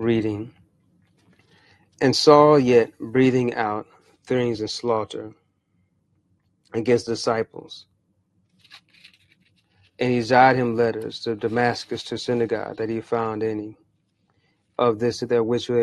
reading. And Saul yet breathing out threatenings and slaughter against disciples. And he desired him letters to Damascus to synagogue that he found any of this that which they